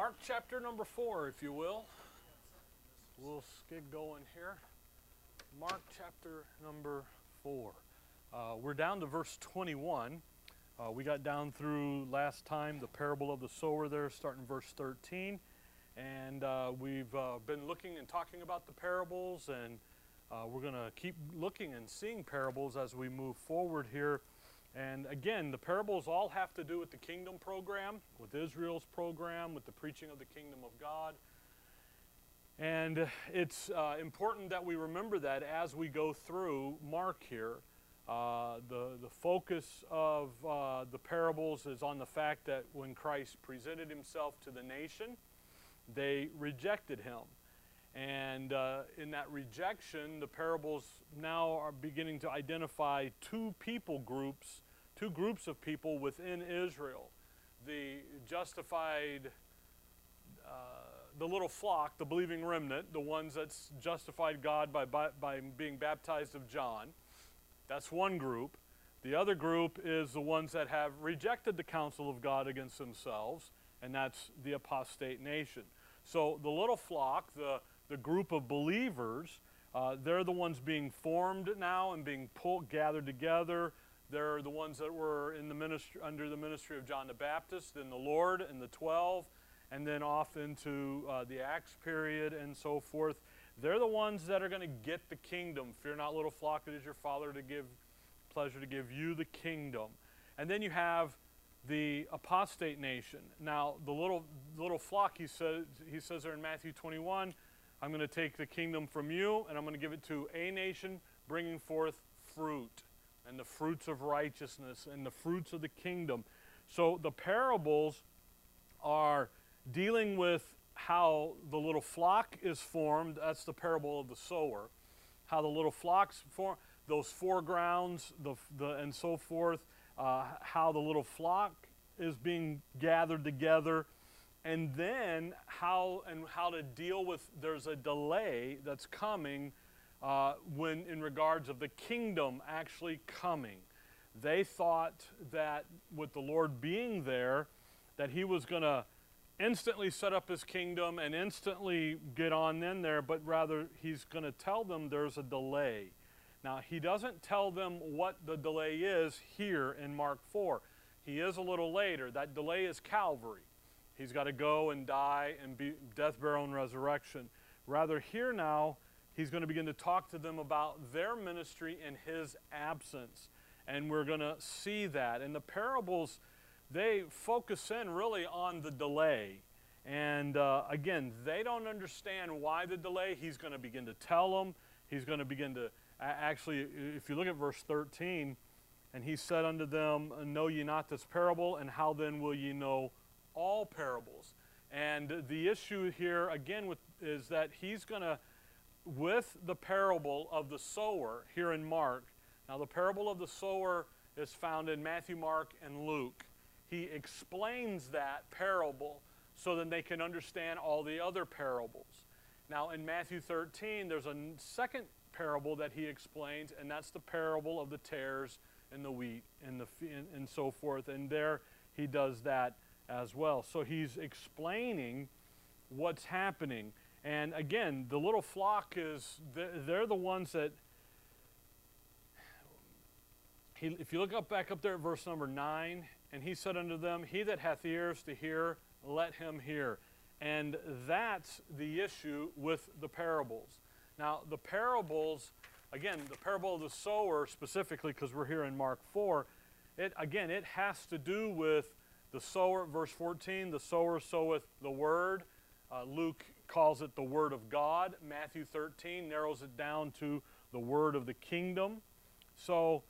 Mark chapter number four, if you will. We'll get going here. Mark chapter number four. Uh, we're down to verse 21. Uh, we got down through last time the parable of the sower there, starting verse 13. And uh, we've uh, been looking and talking about the parables, and uh, we're going to keep looking and seeing parables as we move forward here. And again, the parables all have to do with the kingdom program, with Israel's program, with the preaching of the kingdom of God. And it's uh, important that we remember that as we go through Mark here. Uh, the, the focus of uh, the parables is on the fact that when Christ presented himself to the nation, they rejected him. And uh, in that rejection, the parables now are beginning to identify two people groups, two groups of people within Israel. The justified, uh, the little flock, the believing remnant, the ones that's justified God by, by, by being baptized of John. That's one group. The other group is the ones that have rejected the counsel of God against themselves, and that's the apostate nation. So the little flock, the the group of believers, uh, they're the ones being formed now and being pulled, gathered together. They're the ones that were in the ministry, under the ministry of John the Baptist, then the Lord and the 12, and then off into uh, the Acts period and so forth. They're the ones that are going to get the kingdom. Fear not, little flock, it is your Father to give pleasure to give you the kingdom. And then you have the apostate nation. Now, the little little flock, he says, he says there in Matthew 21, I'm going to take the kingdom from you and I'm going to give it to a nation bringing forth fruit and the fruits of righteousness and the fruits of the kingdom. So the parables are dealing with how the little flock is formed. That's the parable of the sower. How the little flocks form, those foregrounds, the, the, and so forth. Uh, how the little flock is being gathered together and then how and how to deal with there's a delay that's coming uh, when in regards of the kingdom actually coming. They thought that with the lord being there that he was going to instantly set up his kingdom and instantly get on in there but rather he's going to tell them there's a delay. Now he doesn't tell them what the delay is here in mark 4 he is a little later. That delay is calvary He's got to go and die and be death, burial, and resurrection. Rather, here now, he's going to begin to talk to them about their ministry in his absence. And we're going to see that. And the parables, they focus in really on the delay. And uh, again, they don't understand why the delay. He's going to begin to tell them. He's going to begin to actually, if you look at verse 13, and he said unto them, Know ye not this parable, and how then will ye know all parables. And the issue here, again, with, is that he's going to, with the parable of the sower here in Mark, now the parable of the sower is found in Matthew, Mark, and Luke. He explains that parable so that they can understand all the other parables. Now, in Matthew 13, there's a second parable that he explains, and that's the parable of the tares and the wheat and, the, and, and so forth. And there he does that as well. So he's explaining what's happening. And again, the little flock is, they're the ones that, he, if you look up back up there at verse number 9, and he said unto them, He that hath ears to hear, let him hear. And that's the issue with the parables. Now, the parables, again, the parable of the sower specifically, because we're here in Mark 4, it, again, it has to do with the sower, verse 14, the sower soweth the word. Uh, Luke calls it the word of God. Matthew 13 narrows it down to the word of the kingdom. So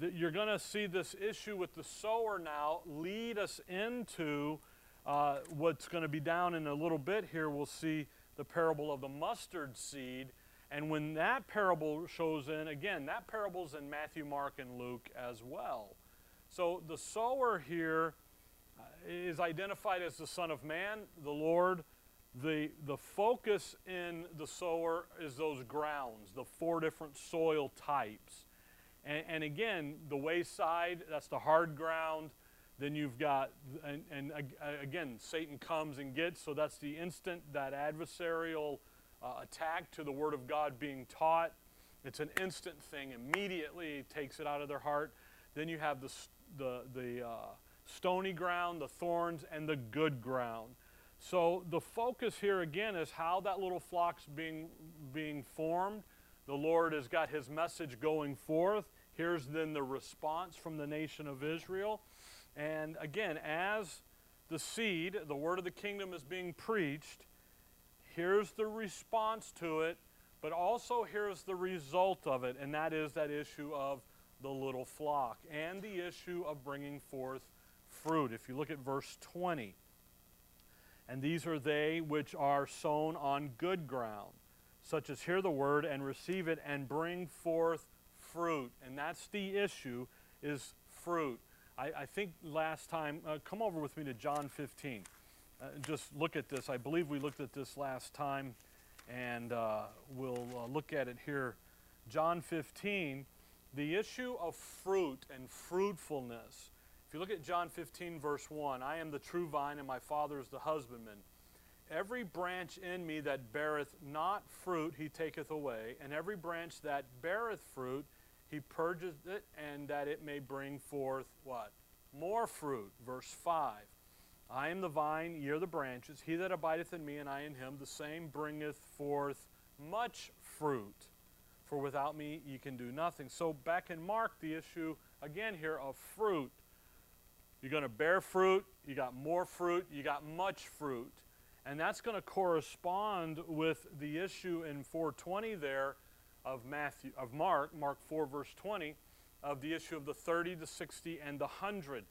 you're going to see this issue with the sower now lead us into uh, what's going to be down in a little bit here. We'll see the parable of the mustard seed. And when that parable shows in, again, that parable's in Matthew, Mark, and Luke as well. So the sower here is identified as the Son of Man, the Lord. The, the focus in the sower is those grounds, the four different soil types. And, and again, the wayside, that's the hard ground. Then you've got, and, and again, Satan comes and gets, so that's the instant, that adversarial uh, attack to the Word of God being taught. It's an instant thing. Immediately takes it out of their heart. Then you have the, the, the uh, stony ground, the thorns, and the good ground. So the focus here again is how that little flock's being, being formed. The Lord has got his message going forth. Here's then the response from the nation of Israel. And again, as the seed, the word of the kingdom is being preached, here's the response to it, but also here's the result of it, and that is that issue of the little flock and the issue of bringing forth fruit. If you look at verse 20, and these are they which are sown on good ground, such as hear the word and receive it and bring forth fruit. And that's the issue, is fruit. I, I think last time, uh, come over with me to John 15. Uh, just look at this. I believe we looked at this last time, and uh, we'll uh, look at it here. John 15, the issue of fruit and fruitfulness. If you look at John 15, verse 1, I am the true vine, and my Father is the husbandman. Every branch in me that beareth not fruit, he taketh away, and every branch that beareth fruit, he purges it, and that it may bring forth what? More fruit. Verse 5. I am the vine, ye are the branches. He that abideth in me, and I in him, the same bringeth forth much fruit. For without me ye can do nothing. So back in Mark, the issue again here of fruit you're going to bear fruit, you got more fruit, you got much fruit. And that's going to correspond with the issue in 420 there of Matthew of Mark, Mark 4 verse 20, of the issue of the 30, the 60 and the 100.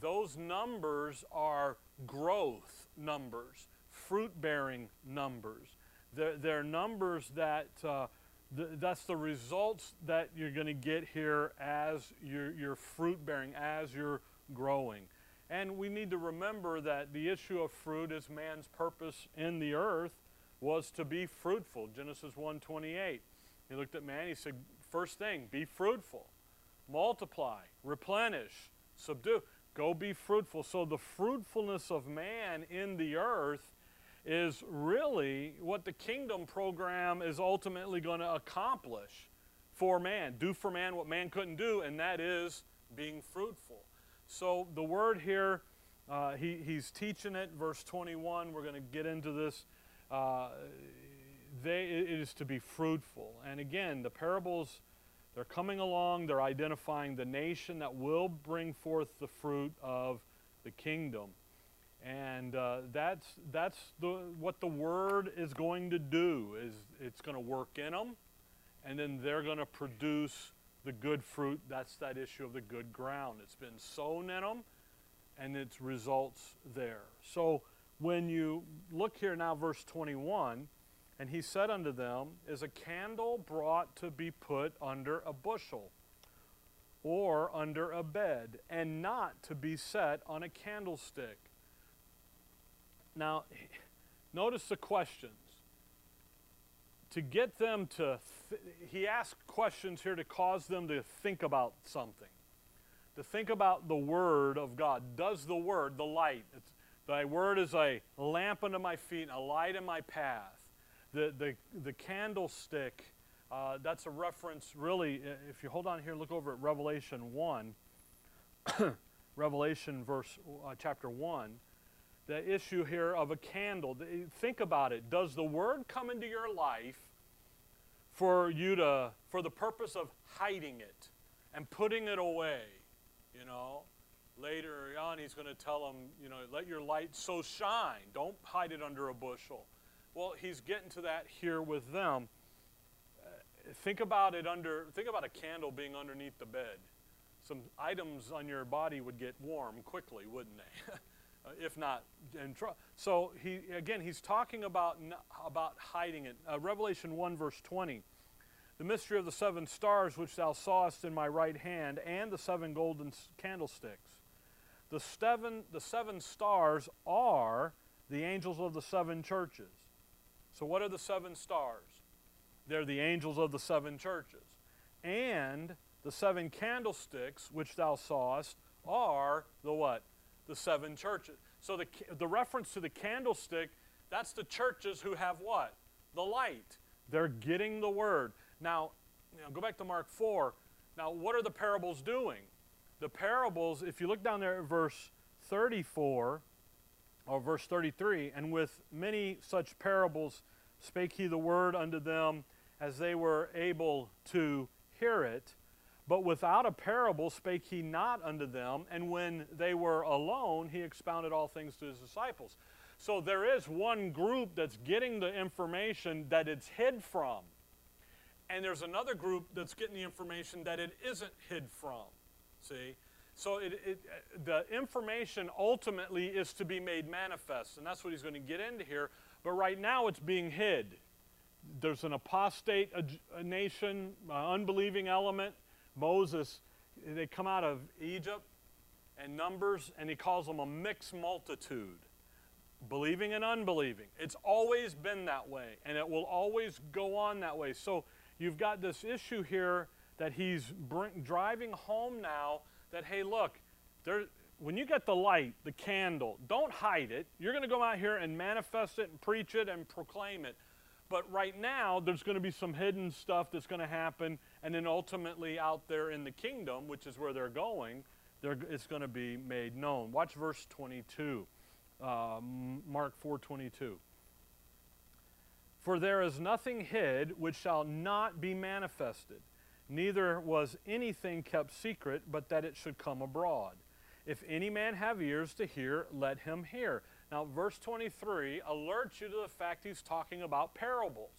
Those numbers are growth numbers, fruit-bearing numbers. They're, they're numbers that uh, th that's the results that you're going to get here as you're, you're fruit-bearing, as you're growing. And we need to remember that the issue of fruit is man's purpose in the earth was to be fruitful. Genesis 1:28. He looked at man, he said, first thing, be fruitful, multiply, replenish, subdue, go be fruitful. So the fruitfulness of man in the earth is really what the kingdom program is ultimately going to accomplish for man. Do for man what man couldn't do, and that is being fruitful. So the word here, uh, he, he's teaching it, verse 21. We're going to get into this. Uh, they, it is to be fruitful. And again, the parables, they're coming along, they're identifying the nation that will bring forth the fruit of the kingdom. And uh, that's, that's the, what the word is going to do, is it's going to work in them, and then they're going to produce the good fruit, that's that issue of the good ground. It's been sown in them, and its results there. So when you look here now, verse 21, and he said unto them, Is a candle brought to be put under a bushel, or under a bed, and not to be set on a candlestick? Now, notice the questions to get them to, th- he asked questions here to cause them to think about something, to think about the Word of God. Does the Word, the light, thy Word is a lamp unto my feet, a light in my path. The, the, the candlestick, uh, that's a reference, really, if you hold on here, look over at Revelation 1, Revelation verse, uh, chapter 1 the issue here of a candle. Think about it. Does the word come into your life for you to, for the purpose of hiding it and putting it away? You know, later on he's going to tell them, you know, let your light so shine. Don't hide it under a bushel. Well, he's getting to that here with them. Uh, think about it under, think about a candle being underneath the bed. Some items on your body would get warm quickly, wouldn't they? Uh, if not in trouble. So he again, he's talking about about hiding it. Uh, Revelation one verse twenty, the mystery of the seven stars which thou sawest in my right hand, and the seven golden candlesticks. The seven the seven stars are the angels of the seven churches. So what are the seven stars? They're the angels of the seven churches. And the seven candlesticks which thou sawest are the what? The seven churches. So the, the reference to the candlestick, that's the churches who have what? The light. They're getting the word. Now, you know, go back to Mark 4. Now, what are the parables doing? The parables, if you look down there at verse 34 or verse 33, and with many such parables spake he the word unto them as they were able to hear it. But without a parable spake he not unto them, and when they were alone, he expounded all things to his disciples. So there is one group that's getting the information that it's hid from. And there's another group that's getting the information that it isn't hid from. See? So it, it, the information ultimately is to be made manifest, and that's what he's going to get into here. But right now it's being hid. There's an apostate a, a nation, an unbelieving element. Moses, they come out of Egypt and Numbers, and he calls them a mixed multitude, believing and unbelieving. It's always been that way, and it will always go on that way. So you've got this issue here that he's bring, driving home now that, hey, look, there, when you get the light, the candle, don't hide it. You're going to go out here and manifest it and preach it and proclaim it. But right now, there's going to be some hidden stuff that's going to happen, and then ultimately out there in the kingdom, which is where they're going, they're, it's going to be made known. Watch verse 22, uh, Mark 4:22. For there is nothing hid which shall not be manifested, neither was anything kept secret, but that it should come abroad. If any man have ears to hear, let him hear. Now, verse 23 alerts you to the fact he's talking about parables.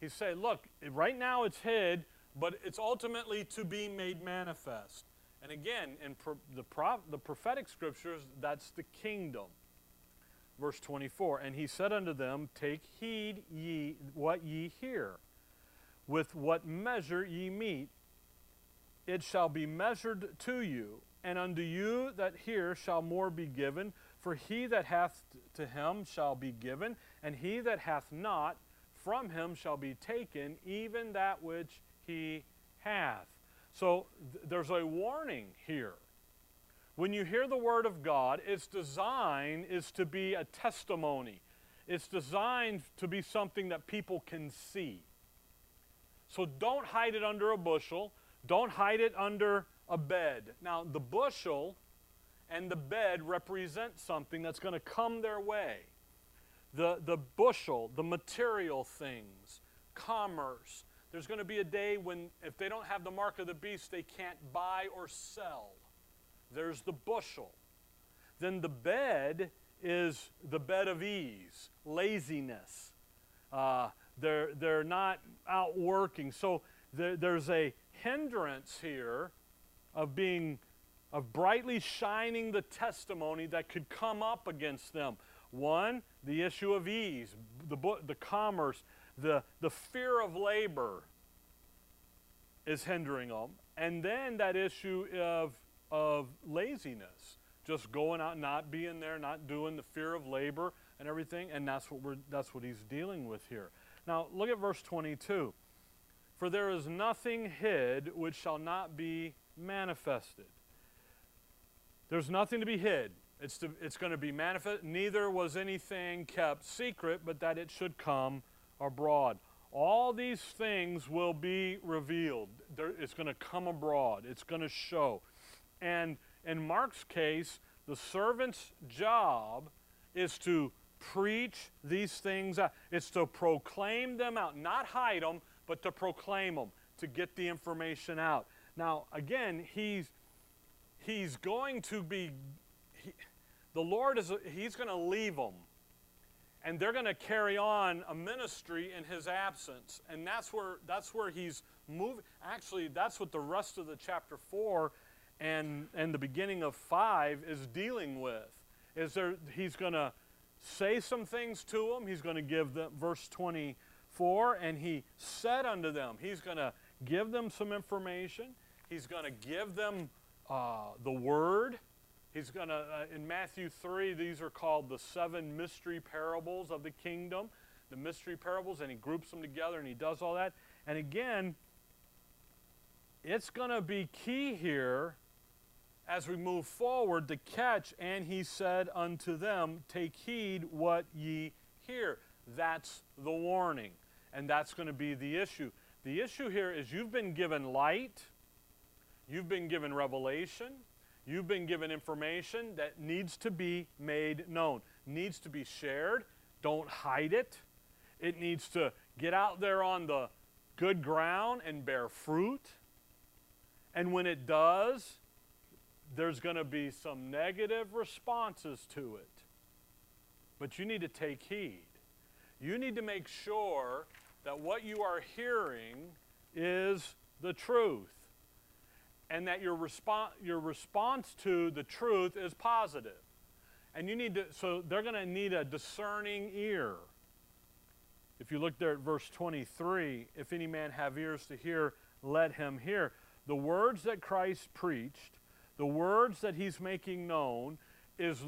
He's saying, look, right now it's hid, but it's ultimately to be made manifest. And again, in pro- the, pro- the prophetic scriptures, that's the kingdom. Verse 24, and he said unto them, Take heed ye what ye hear. With what measure ye meet, it shall be measured to you, and unto you that hear shall more be given. For he that hath to him shall be given, and he that hath not, from him shall be taken, even that which he hath. So th- there's a warning here. When you hear the word of God, its design is to be a testimony. It's designed to be something that people can see. So don't hide it under a bushel. Don't hide it under a bed. Now, the bushel and the bed represent something that's going to come their way. The, the bushel, the material things, commerce. There's going to be a day when, if they don't have the mark of the beast, they can't buy or sell. There's the bushel. Then the bed is the bed of ease, laziness. Uh, they're, they're not out working. So there, there's a hindrance here of being of brightly shining the testimony that could come up against them. One, the issue of ease, the, the commerce, the, the fear of labor is hindering them. And then that issue of, of laziness, just going out, not being there, not doing the fear of labor and everything. And that's what, we're, that's what he's dealing with here. Now, look at verse 22. For there is nothing hid which shall not be manifested. There's nothing to be hid. It's, to, it's going to be manifest. Neither was anything kept secret, but that it should come abroad. All these things will be revealed. There, it's going to come abroad. It's going to show. And in Mark's case, the servant's job is to preach these things out. It's to proclaim them out, not hide them, but to proclaim them, to get the information out. Now, again, he's he's going to be he, the Lord is he's going to leave them. And they're going to carry on a ministry in his absence. And that's where that's where he's moving. Actually, that's what the rest of the chapter 4 and and the beginning of 5 is dealing with. Is there he's going to say some things to them. He's going to give them verse 24 and he said unto them, he's going to give them some information. He's going to give them uh, the word. He's going to, uh, in Matthew 3, these are called the seven mystery parables of the kingdom, the mystery parables, and he groups them together and he does all that. And again, it's going to be key here as we move forward, to catch, and he said unto them, Take heed what ye hear. That's the warning. And that's going to be the issue. The issue here is you've been given light, you've been given revelation, you've been given information that needs to be made known, needs to be shared. Don't hide it. It needs to get out there on the good ground and bear fruit. And when it does, there's going to be some negative responses to it. But you need to take heed. You need to make sure that what you are hearing is the truth and that your, respo- your response to the truth is positive. And you need to, so they're going to need a discerning ear. If you look there at verse 23, if any man have ears to hear, let him hear. The words that Christ preached, the words that he's making known, is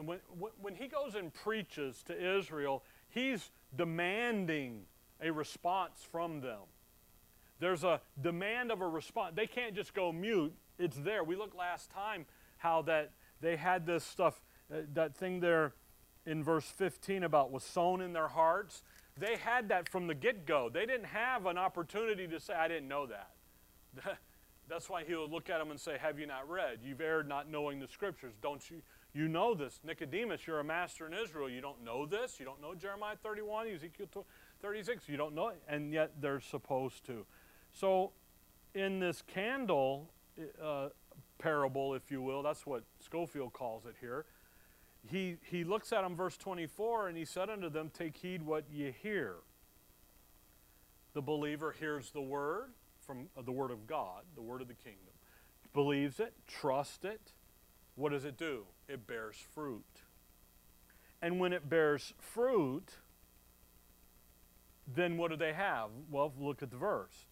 when, when he goes and preaches to Israel, he's demanding a response from them. There's a demand of a response. They can't just go mute. It's there. We looked last time how that they had this stuff, uh, that thing there in verse 15 about was sown in their hearts. They had that from the get go. They didn't have an opportunity to say, I didn't know that. That's why he would look at them and say, Have you not read? You've erred not knowing the scriptures. Don't you? You know this. Nicodemus, you're a master in Israel. You don't know this. You don't know Jeremiah 31, Ezekiel 36. You don't know it. And yet they're supposed to. So, in this candle uh, parable, if you will, that's what Scofield calls it here. He, he looks at them, verse 24, and he said unto them, Take heed what ye hear. The believer hears the word from uh, the word of God, the word of the kingdom, believes it, trusts it. What does it do? It bears fruit. And when it bears fruit, then what do they have? Well, look at the verse.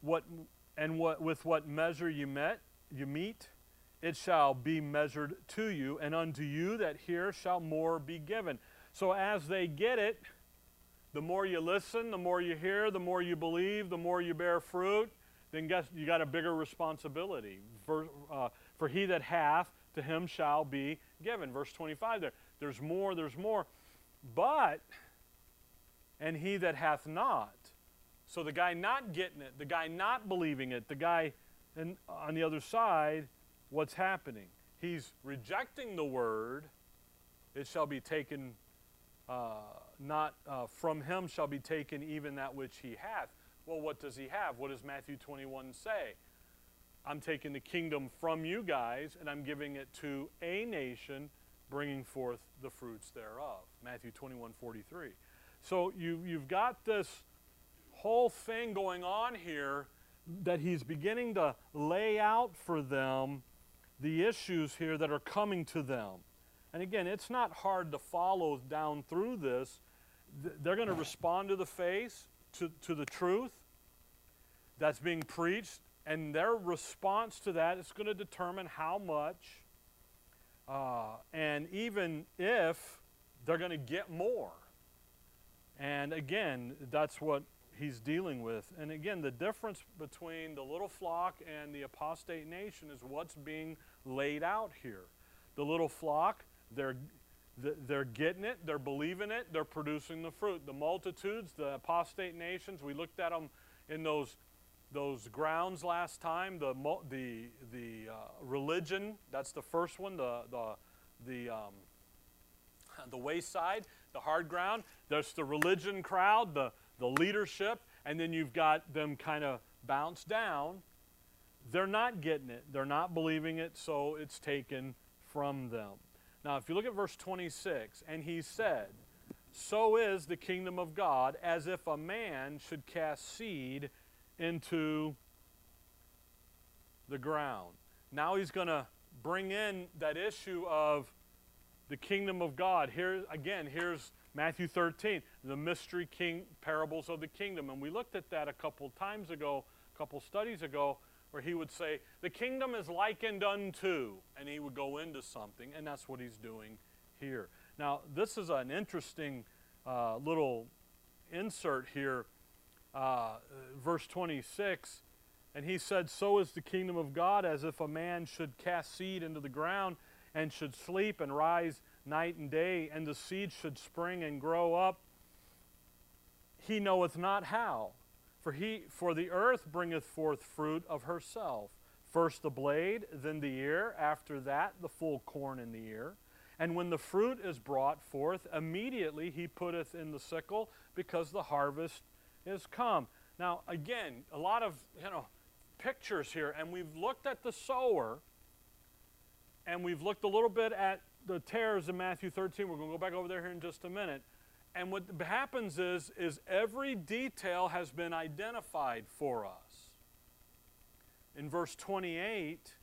What and what with what measure you met you meet, it shall be measured to you, and unto you that hear shall more be given. So as they get it, the more you listen, the more you hear, the more you believe, the more you bear fruit, then guess you got a bigger responsibility. For, uh, for he that hath, to him shall be given. Verse 25 there. There's more, there's more. But, and he that hath not. So the guy not getting it, the guy not believing it, the guy and on the other side, what's happening? He's rejecting the word. It shall be taken, uh, not uh, from him shall be taken even that which he hath. Well, what does he have? What does Matthew 21 say? I'm taking the kingdom from you guys and I'm giving it to a nation, bringing forth the fruits thereof. Matthew 21 43. So you, you've got this whole thing going on here that he's beginning to lay out for them the issues here that are coming to them. And again, it's not hard to follow down through this. They're going to respond to the faith, to, to the truth that's being preached, and their response to that is going to determine how much, uh, and even if they're going to get more. And again, that's what he's dealing with. And again, the difference between the little flock and the apostate nation is what's being laid out here. The little flock, they're they're getting it, they're believing it, they're producing the fruit. The multitudes, the apostate nations, we looked at them in those those grounds last time. The the the uh, religion, that's the first one. The the the um, the wayside, the hard ground. There's the religion crowd, the the leadership, and then you've got them kind of bounce down. They're not getting it, they're not believing it, so it's taken from them. Now, if you look at verse 26, and he said, So is the kingdom of God as if a man should cast seed into the ground. Now he's going to bring in that issue of the kingdom of God. Here again, here's Matthew 13, the mystery king parables of the kingdom. And we looked at that a couple times ago, a couple studies ago, where he would say, The kingdom is likened unto, and he would go into something, and that's what he's doing here. Now, this is an interesting uh, little insert here. Uh, verse 26, And he said, So is the kingdom of God as if a man should cast seed into the ground and should sleep and rise night and day, and the seed should spring and grow up. He knoweth not how. For, he, for the earth bringeth forth fruit of herself. First the blade, then the ear, after that the full corn in the ear. And when the fruit is brought forth, immediately he putteth in the sickle, because the harvest is come. Now, again, a lot of you know pictures here, and we've looked at the sower, and we've looked a little bit at the tares in Matthew 13. We're going to go back over there here in just a minute. And what happens is, is every detail has been identified for us. In verse 28,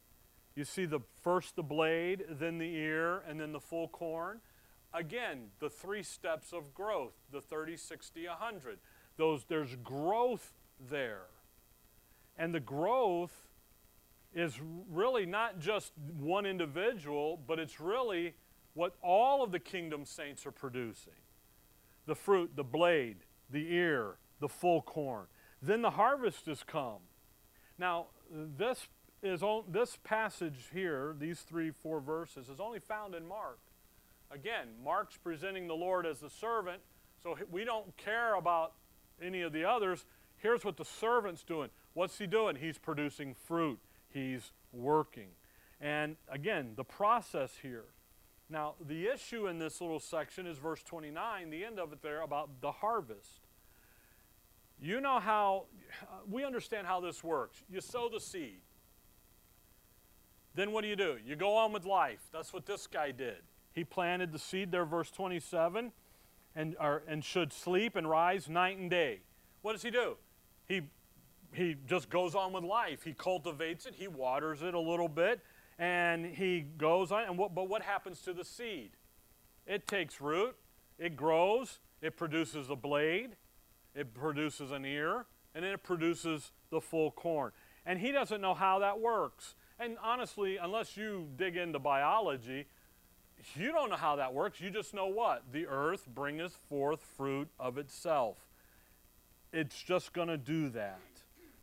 you see the first the blade, then the ear, and then the full corn. Again, the three steps of growth, the 30, 60, 100. Those, there's growth there. And the growth is really not just one individual, but it's really what all of the kingdom saints are producing the fruit, the blade, the ear, the full corn. Then the harvest has come. Now, this is on, this passage here, these three, four verses, is only found in Mark. Again, Mark's presenting the Lord as the servant, so we don't care about any of the others. Here's what the servant's doing. What's he doing? He's producing fruit. He's working. And again, the process here. Now, the issue in this little section is verse 29, the end of it there, about the harvest. You know how, we understand how this works. You sow the seed. Then what do you do? You go on with life. That's what this guy did. He planted the seed there, verse 27, and, or, and should sleep and rise night and day. What does he do? He, he just goes on with life. He cultivates it, he waters it a little bit, and he goes on. And what, but what happens to the seed? It takes root, it grows, it produces a blade, it produces an ear, and then it produces the full corn. And he doesn't know how that works. And honestly, unless you dig into biology, you don't know how that works. You just know what? The earth bringeth forth fruit of itself. It's just going to do that.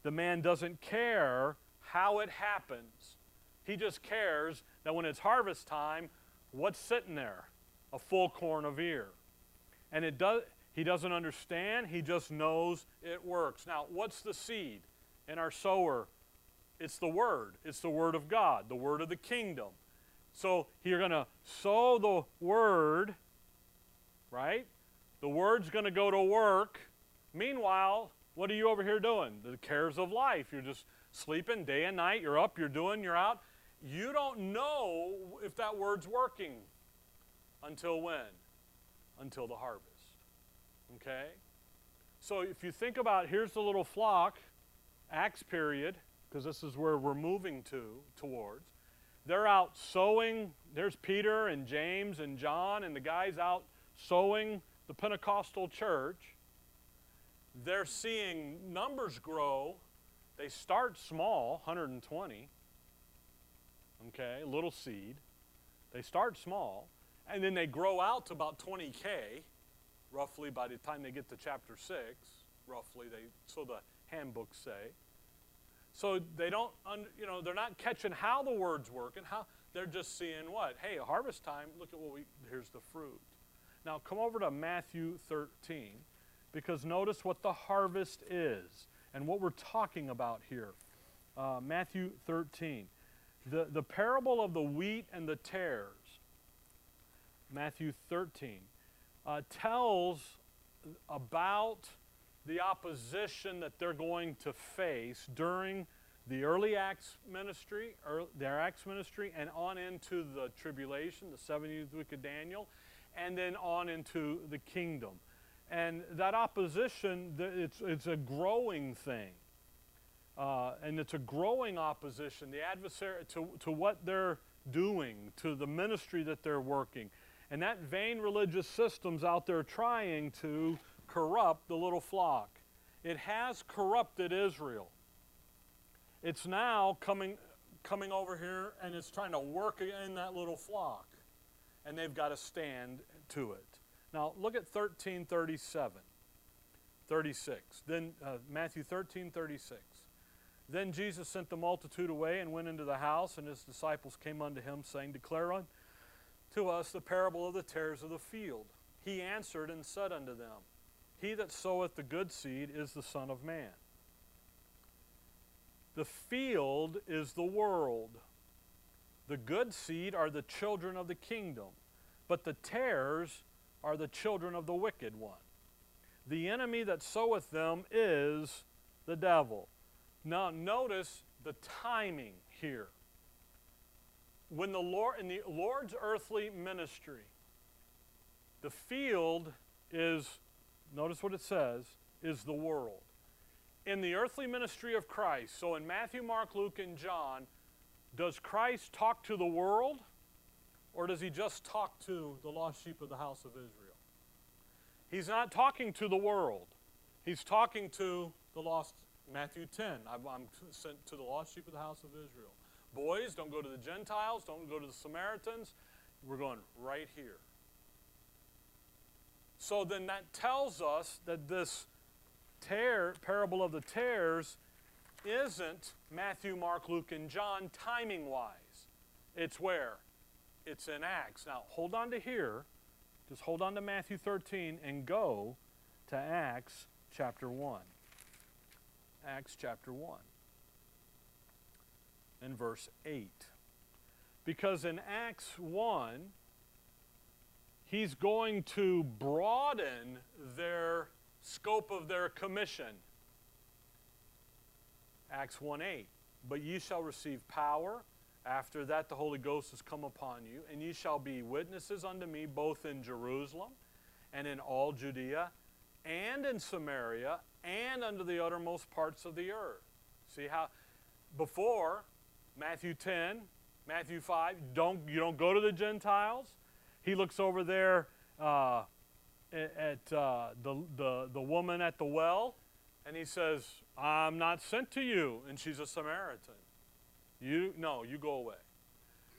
The man doesn't care how it happens. He just cares that when it's harvest time, what's sitting there? A full corn of ear. And it does he doesn't understand, he just knows it works. Now, what's the seed in our sower? It's the word. It's the word of God, the word of the kingdom. So you're going to sow the word, right? The word's going to go to work. Meanwhile, what are you over here doing? The cares of life. You're just sleeping day and night. You're up, you're doing, you're out. You don't know if that word's working until when? Until the harvest. Okay? So if you think about here's the little flock, Acts period, because this is where we're moving to towards. They're out sowing. There's Peter and James and John and the guys out sowing the Pentecostal church. They're seeing numbers grow. They start small, 120. Okay, little seed. They start small, and then they grow out to about 20K, roughly by the time they get to chapter 6, roughly, they, so the handbooks say. So they don't, you know, they're not catching how the word's working. How they're just seeing what? Hey, harvest time. Look at what we. Here's the fruit. Now come over to Matthew 13, because notice what the harvest is and what we're talking about here. Uh, Matthew 13, the the parable of the wheat and the tares. Matthew 13 uh, tells about the opposition that they're going to face during the early Acts ministry, their Acts ministry, and on into the tribulation, the 70th week of Daniel, and then on into the kingdom. And that opposition, it's, it's a growing thing. Uh, and it's a growing opposition, the adversary to, to what they're doing, to the ministry that they're working. And that vain religious system's out there trying to corrupt the little flock. It has corrupted Israel. It's now coming, coming over here and it's trying to work in that little flock. And they've got to stand to it. Now look at 1337. 36. Then uh, Matthew 13, 36. Then Jesus sent the multitude away and went into the house, and his disciples came unto him, saying, Declare unto us the parable of the tares of the field. He answered and said unto them, He that soweth the good seed is the Son of Man. The field is the world. The good seed are the children of the kingdom, but the tares are the children of the wicked one. The enemy that soweth them is the devil. Now, notice the timing here. When the Lord, in the Lord's earthly ministry, the field is, notice what it says, is the world. In the earthly ministry of Christ, so in Matthew, Mark, Luke, and John, does Christ talk to the world or does he just talk to the lost sheep of the house of Israel? He's not talking to the world. He's talking to the lost, Matthew 10. I'm, sent to the lost sheep of the house of Israel. Boys, don't go to the Gentiles, don't go to the Samaritans. We're going right here. So then that tells us that this tear, parable of the tares isn't Matthew, Mark, Luke, and John timing wise. It's where? It's in Acts. Now, hold on to here. Just hold on to Matthew 13 and go to Acts chapter 1. Acts chapter 1 and verse 8. Because in Acts 1, he's going to broaden their scope of their commission. Acts 1 8. But ye shall receive power. After that, the Holy Ghost has come upon you, and ye shall be witnesses unto me both in Jerusalem and in all Judea and in Samaria and unto the uttermost parts of the earth. See how before Matthew 10, Matthew 5, don't, you don't go to the Gentiles. He looks over there uh, at uh, the, the, the woman at the well, and he says, I'm not sent to you, and she's a Samaritan. You no, you go away.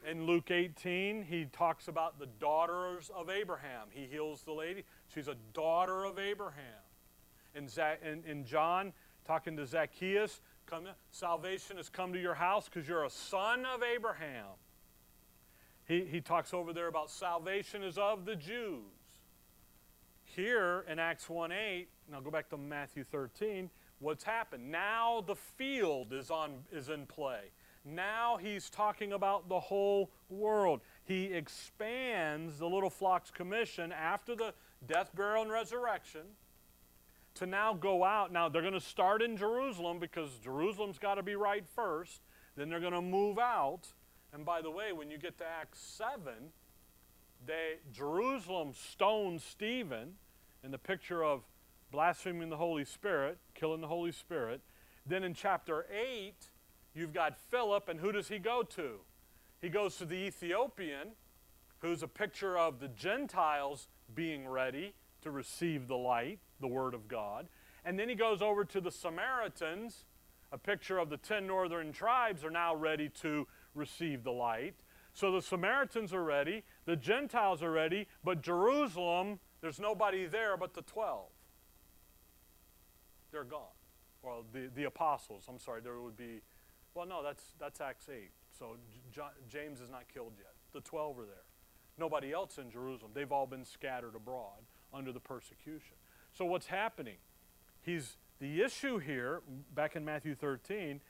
In Luke 18, he talks about the daughters of Abraham. He heals the lady. She's a daughter of Abraham. In, in, in John, talking to Zacchaeus, come, salvation has come to your house because you're a son of Abraham. He, he talks over there about salvation is of the Jews. Here in Acts 1 8, now go back to Matthew 13, what's happened? Now the field is, on, is in play. Now he's talking about the whole world. He expands the little flock's commission after the death, burial, and resurrection to now go out. Now they're going to start in Jerusalem because Jerusalem's got to be right first. Then they're going to move out. And by the way, when you get to Acts 7, they, Jerusalem stoned Stephen in the picture of blaspheming the Holy Spirit, killing the Holy Spirit. Then in chapter 8, You've got Philip, and who does he go to? He goes to the Ethiopian, who's a picture of the Gentiles being ready to receive the light, the Word of God. And then he goes over to the Samaritans, a picture of the ten northern tribes are now ready to receive the light. So the Samaritans are ready, the Gentiles are ready, but Jerusalem, there's nobody there but the 12. They're gone. Well, the, the apostles, I'm sorry, there would be well, no, that's, that's Acts 8. So James is not killed yet. The 12 are there. Nobody else in Jerusalem. They've all been scattered abroad under the persecution. So what's happening? He's the issue here, back in Matthew 13,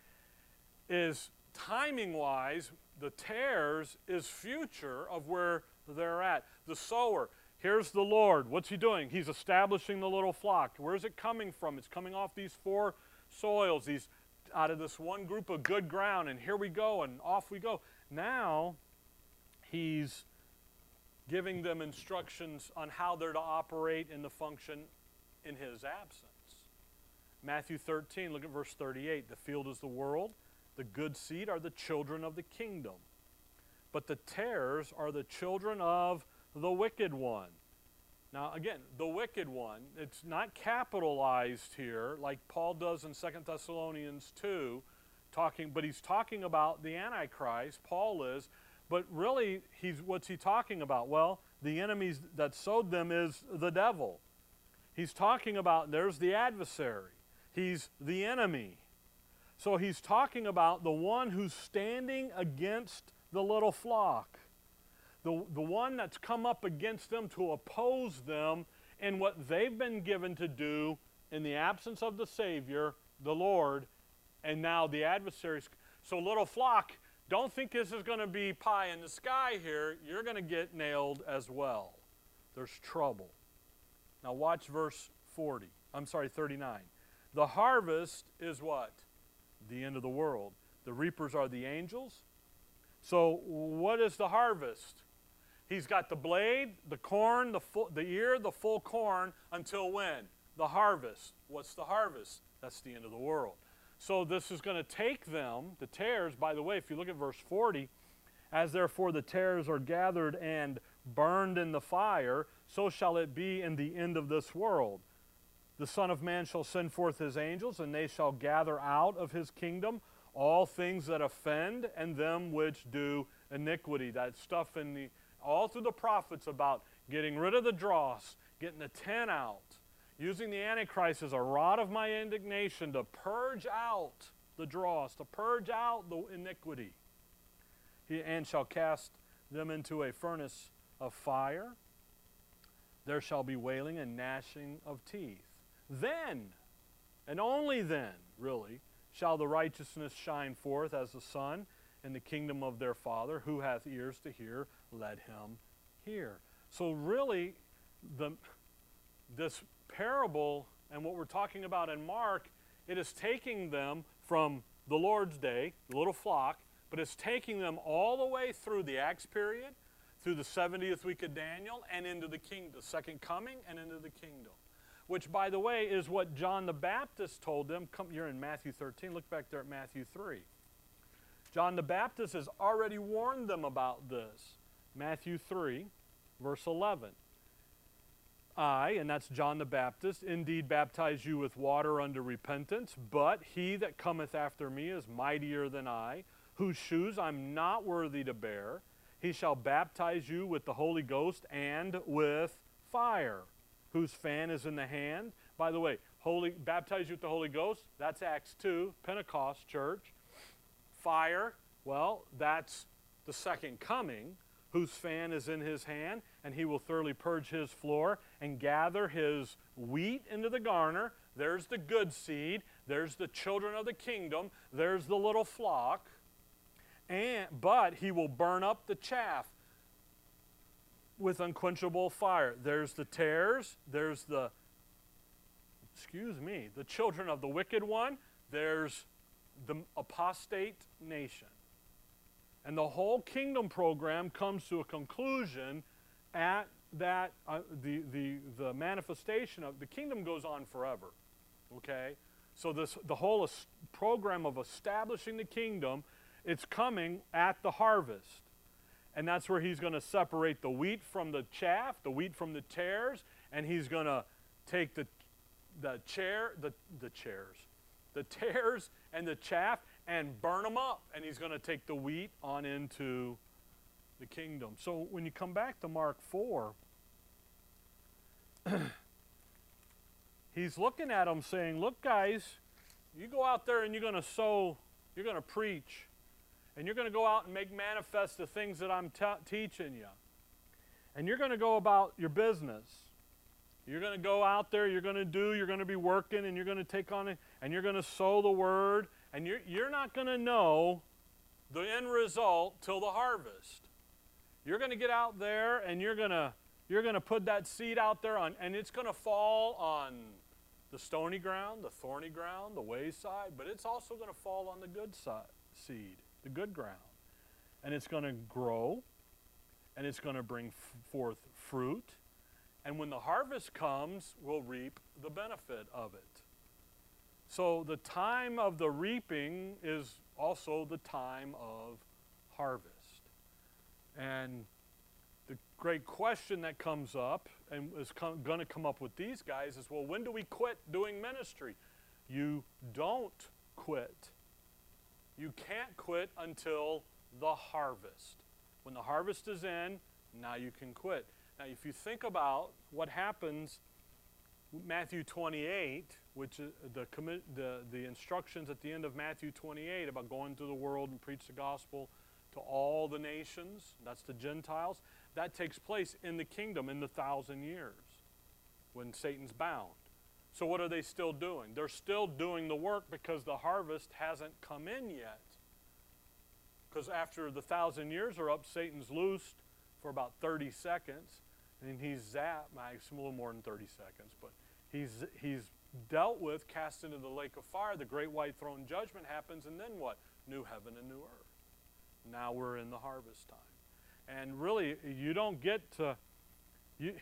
is timing wise, the tares is future of where they're at. The sower, here's the Lord. What's he doing? He's establishing the little flock. Where's it coming from? It's coming off these four soils, these out of this one group of good ground, and here we go, and off we go. Now, he's giving them instructions on how they're to operate in the function in his absence. Matthew 13, look at verse 38. The field is the world, the good seed are the children of the kingdom, but the tares are the children of the wicked one. Now, again, the wicked one, it's not capitalized here like Paul does in 2 Thessalonians 2, talking, but he's talking about the Antichrist, Paul is, but really, he's, what's he talking about? Well, the enemies that sowed them is the devil. He's talking about, there's the adversary. He's the enemy. So he's talking about the one who's standing against the little flock, the, the one that's come up against them to oppose them in what they've been given to do in the absence of the Savior, the Lord, and now the adversaries. So, little flock, don't think this is going to be pie in the sky here. You're going to get nailed as well. There's trouble. Now, watch verse 40. I'm sorry, 39. The harvest is what? The end of the world. The reapers are the angels. So, what is the harvest? He's got the blade, the corn, the, full, the ear, the full corn until when? The harvest. What's the harvest? That's the end of the world. So, this is going to take them, the tares, by the way, if you look at verse 40, as therefore the tares are gathered and burned in the fire, so shall it be in the end of this world. The Son of Man shall send forth his angels, and they shall gather out of his kingdom all things that offend and them which do iniquity. That stuff in the all through the prophets about getting rid of the dross, getting the tent out, using the Antichrist as a rod of my indignation to purge out the dross, to purge out the iniquity. He, and shall cast them into a furnace of fire. There shall be wailing and gnashing of teeth. Then, and only then, really, shall the righteousness shine forth as the sun in the kingdom of their Father. Who hath ears to hear, let him hear. So, really, the, this parable and what we're talking about in Mark, it is taking them from the Lord's day, the little flock, but it's taking them all the way through the Acts period, through the 70th week of Daniel, and into the kingdom, the second coming, and into the kingdom which, by the way, is what John the Baptist told them. Come, you're in Matthew 13. Look back there at Matthew 3. John the Baptist has already warned them about this. Matthew 3, verse 11. I, and that's John the Baptist, indeed baptize you with water unto repentance, but he that cometh after me is mightier than I, whose shoes I'm not worthy to bear. He shall baptize you with the Holy Ghost and with fire whose fan is in the hand. By the way, holy baptize you with the Holy Ghost, that's Acts 2, Pentecost church. Fire, well, that's the second coming, whose fan is in his hand, and he will thoroughly purge his floor and gather his wheat into the garner. There's the good seed, there's the children of the kingdom, there's the little flock. And, but he will burn up the chaff with unquenchable fire. There's the tares, there's the, excuse me, the children of the wicked one, there's the apostate nation. And the whole kingdom program comes to a conclusion at that, uh, the, the, the manifestation of the kingdom goes on forever. Okay? So this, the whole program of establishing the kingdom, it's coming at the harvest. And that's where he's going to separate the wheat from the chaff, the wheat from the tares, and he's going to take the, the chair, the, the chairs, the tares and the chaff and burn them up. And he's going to take the wheat on into the kingdom. So when you come back to Mark 4, he's looking at them saying, Look, guys, you go out there and you're going to sow, you're going to preach and you're going to go out and make manifest the things that I'm teaching you. And you're going to go about your business. You're going to go out there, you're going to do, you're going to be working, and you're going to take on it, and you're going to sow the word, and you're, you're not going to know the end result till the harvest. You're going to get out there and you're going to you're going to put that seed out there on and it's going to fall on the stony ground, the thorny ground, the wayside, but it's also going to fall on the good side, seed the good ground. And it's going to grow and it's going to bring forth fruit. And when the harvest comes, we'll reap the benefit of it. So the time of the reaping is also the time of harvest. And the great question that comes up and is going to come up with these guys is well, when do we quit doing ministry? You don't quit you can't quit until the harvest. When the harvest is in, now you can quit. Now, if you think about what happens Matthew 28, which is the, the, the instructions at the end of Matthew 28 about going to the world and preach the gospel to all the nations, that's the Gentiles, that takes place in the kingdom in the thousand years when Satan's bound. So, what are they still doing? They're still doing the work because the harvest hasn't come in yet. Because after the thousand years are up, Satan's loosed for about 30 seconds, and he's zapped, a little more than 30 seconds, but he's, he's dealt with, cast into the lake of fire. The great white throne judgment happens, and then what? New heaven and new earth. Now we're in the harvest time. And really, you don't get to, you,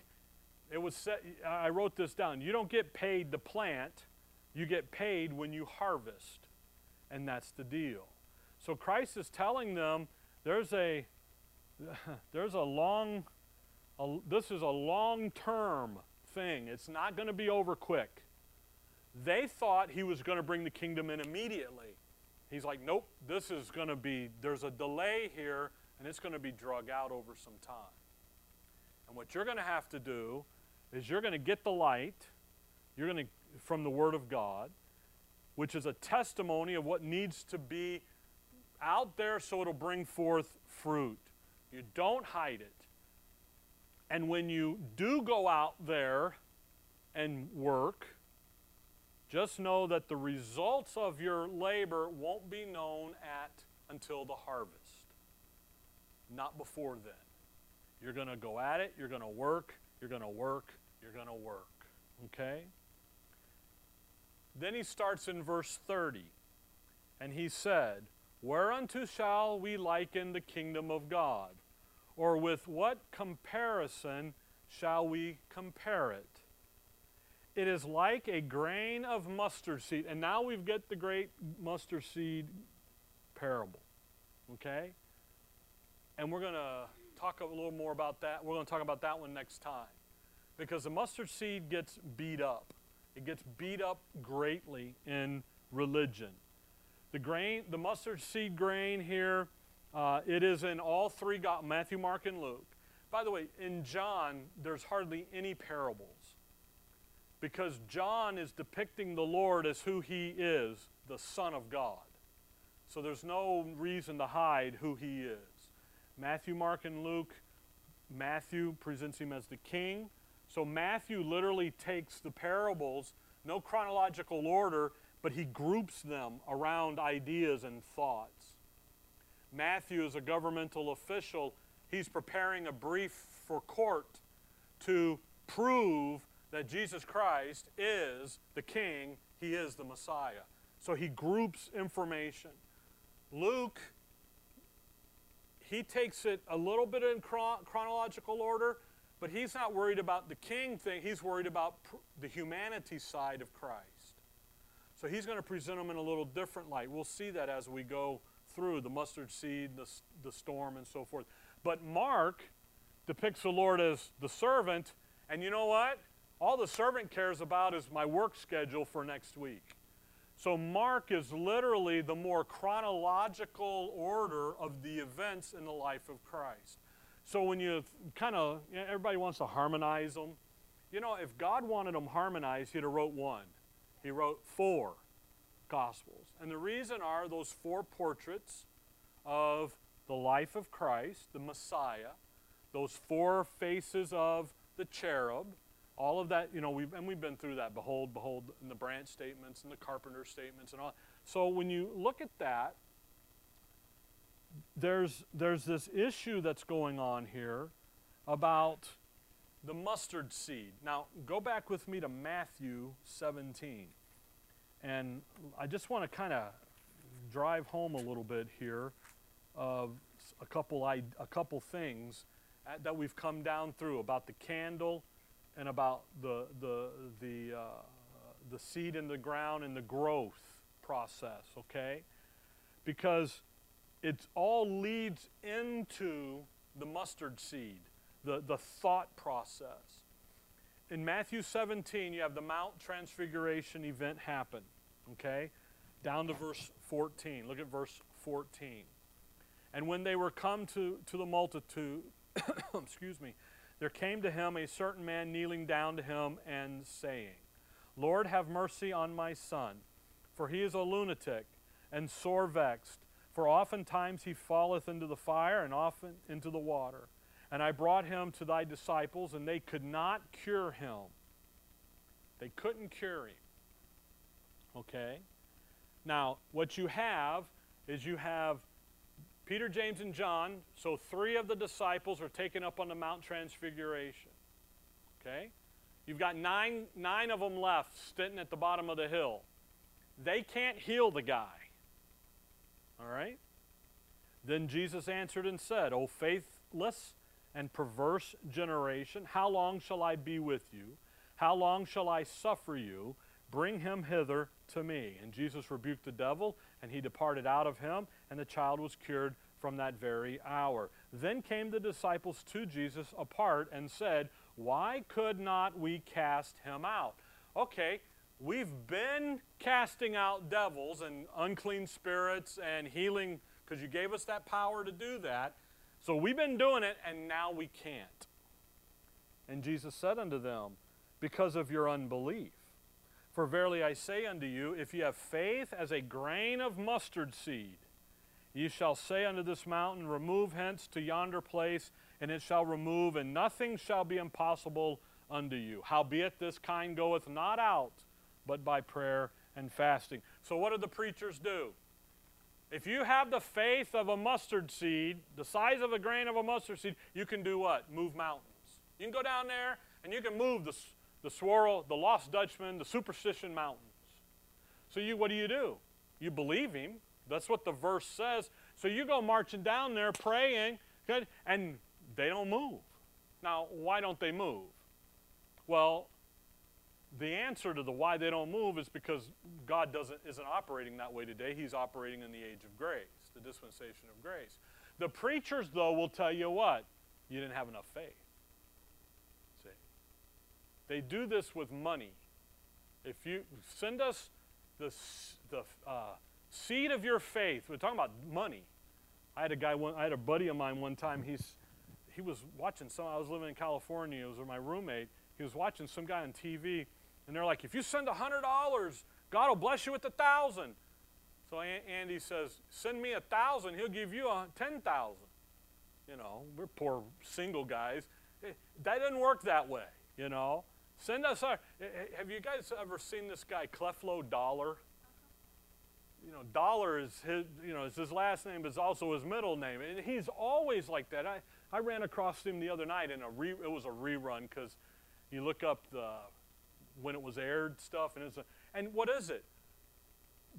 it was set, I wrote this down. You don't get paid to plant, you get paid when you harvest. And that's the deal. So Christ is telling them there's a there's a long a, this is a long-term thing. It's not going to be over quick. They thought he was going to bring the kingdom in immediately. He's like, "Nope, this is going to be there's a delay here and it's going to be drug out over some time." And what you're going to have to do is you're going to get the light, you're going to from the word of God, which is a testimony of what needs to be out there so it'll bring forth fruit. You don't hide it. And when you do go out there and work, just know that the results of your labor won't be known at until the harvest. Not before then. You're going to go at it, you're going to work, you're going to work, you're going to work. Okay? Then he starts in verse 30. And he said, Whereunto shall we liken the kingdom of God? Or with what comparison shall we compare it? It is like a grain of mustard seed. And now we've got the great mustard seed parable. Okay? And we're going to talk a little more about that. We're going to talk about that one next time. Because the mustard seed gets beat up. It gets beat up greatly in religion. The grain, the mustard seed grain here, uh, it is in all three God, Matthew, Mark, and Luke. By the way, in John, there's hardly any parables because John is depicting the Lord as who he is, the Son of God. So there's no reason to hide who he is. Matthew, Mark, and Luke, Matthew presents him as the king. So Matthew literally takes the parables, no chronological order, but he groups them around ideas and thoughts. Matthew is a governmental official. He's preparing a brief for court to prove that Jesus Christ is the king, he is the Messiah. So he groups information. Luke, he takes it a little bit in chronological order, but he's not worried about the king thing, he's worried about the humanity side of Christ. So he's going to present them in a little different light. We'll see that as we go through the mustard seed, the, the storm, and so forth. But Mark depicts the Lord as the servant, and you know what? All the servant cares about is my work schedule for next week. So Mark is literally the more chronological order of the events in the life of Christ. So when you kind of, everybody wants to harmonize them. You know, if God wanted them harmonized, he'd have wrote one. He wrote four Gospels. And the reason are those four portraits of the life of Christ, the Messiah, those four faces of the cherub, all of that, you know, we've, and we've been through that. Behold, behold, and the branch statements and the carpenter statements and all. So when you look at that, there's, there's this issue that's going on here about the mustard seed. Now, go back with me to Matthew 17. And I just want to kind of drive home a little bit here of a couple, a couple things that we've come down through about the candle and about the, the, the, uh, the seed in the ground and the growth process, okay? Because it all leads into the mustard seed the, the thought process. In Matthew 17, you have the Mount Transfiguration event happen, okay? Down to verse 14. Look at verse 14. And when they were come to, to the multitude, excuse me, there came to him a certain man kneeling down to him and saying, Lord, have mercy on my son, for he is a lunatic and sore vexed. For oftentimes he falleth into the fire and often into the water. And I brought him to thy disciples, and they could not cure him. They couldn't cure him. Okay? Now, what you have is you have Peter, James, and John. So three of the disciples are taken up on the Mount Transfiguration. Okay? You've got nine, nine of them left sitting at the bottom of the hill. They can't heal the guy. All right? Then Jesus answered and said, O faithless and perverse generation, how long shall I be with you? How long shall I suffer you? Bring him hither to me. And Jesus rebuked the devil, and he departed out of him, and the child was cured from that very hour. Then came the disciples to Jesus apart and said, Why could not we cast him out? Okay, we've been casting out devils and unclean spirits and healing because you gave us that power to do that. So we've been doing it, and now we can't. And Jesus said unto them, Because of your unbelief. For verily I say unto you, if ye have faith as a grain of mustard seed, ye shall say unto this mountain, Remove hence to yonder place, and it shall remove, and nothing shall be impossible unto you. Howbeit this kind goeth not out, but by prayer and fasting. So what do the preachers do? If you have the faith of a mustard seed, the size of a grain of a mustard seed, you can do what? Move mountains. You can go down there and you can move the, the swirl, the lost Dutchman, the superstition mountains. So you, what do you do? You believe him. That's what the verse says. So you go marching down there praying, and they don't move. Now, why don't they move? Well, the answer to the why they don't move is because God doesn't, isn't operating that way today. He's operating in the age of grace, the dispensation of grace. The preachers, though, will tell you what? You didn't have enough faith. See? They do this with money. If you send us the, the uh, seed of your faith, we're talking about money. I had a guy, I had a buddy of mine one time. He's, he was watching some. I was living in California. It was with my roommate. He was watching some guy on TV and they're like, if you send $100, God will bless you with a thousand. So Andy says, send me a thousand, he'll give you a 10,000. You know, we're poor single guys. Eh, that doesn't work that way, you know. Send us our, eh, eh, have you guys ever seen this guy, Creflo Dollar? You know, Dollar is his, you know, it's his last name, but it's also his middle name. And he's always like that. I, I ran across him the other night in a re, it was a rerun because you look up the when it was aired stuff. And, it's a, and what is it?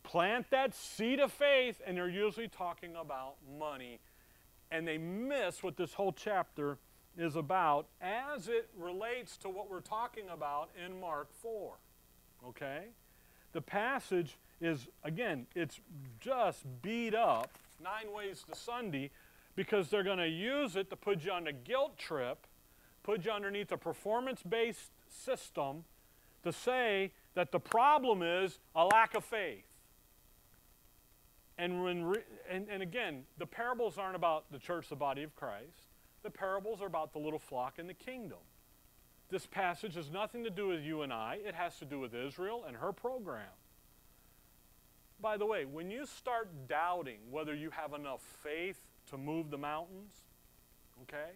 Plant that seed of faith, and they're usually talking about money. And they miss what this whole chapter is about as it relates to what we're talking about in Mark 4. Okay? The passage is, again, it's just beat up, nine ways to Sunday, because they're going to use it to put you on a guilt trip, put you underneath a performance based system to say that the problem is a lack of faith. And, when and, and again, the parables aren't about the church, the body of Christ. The parables are about the little flock in the kingdom. This passage has nothing to do with you and I, it has to do with Israel and her program. By the way, when you start doubting whether you have enough faith to move the mountains, okay,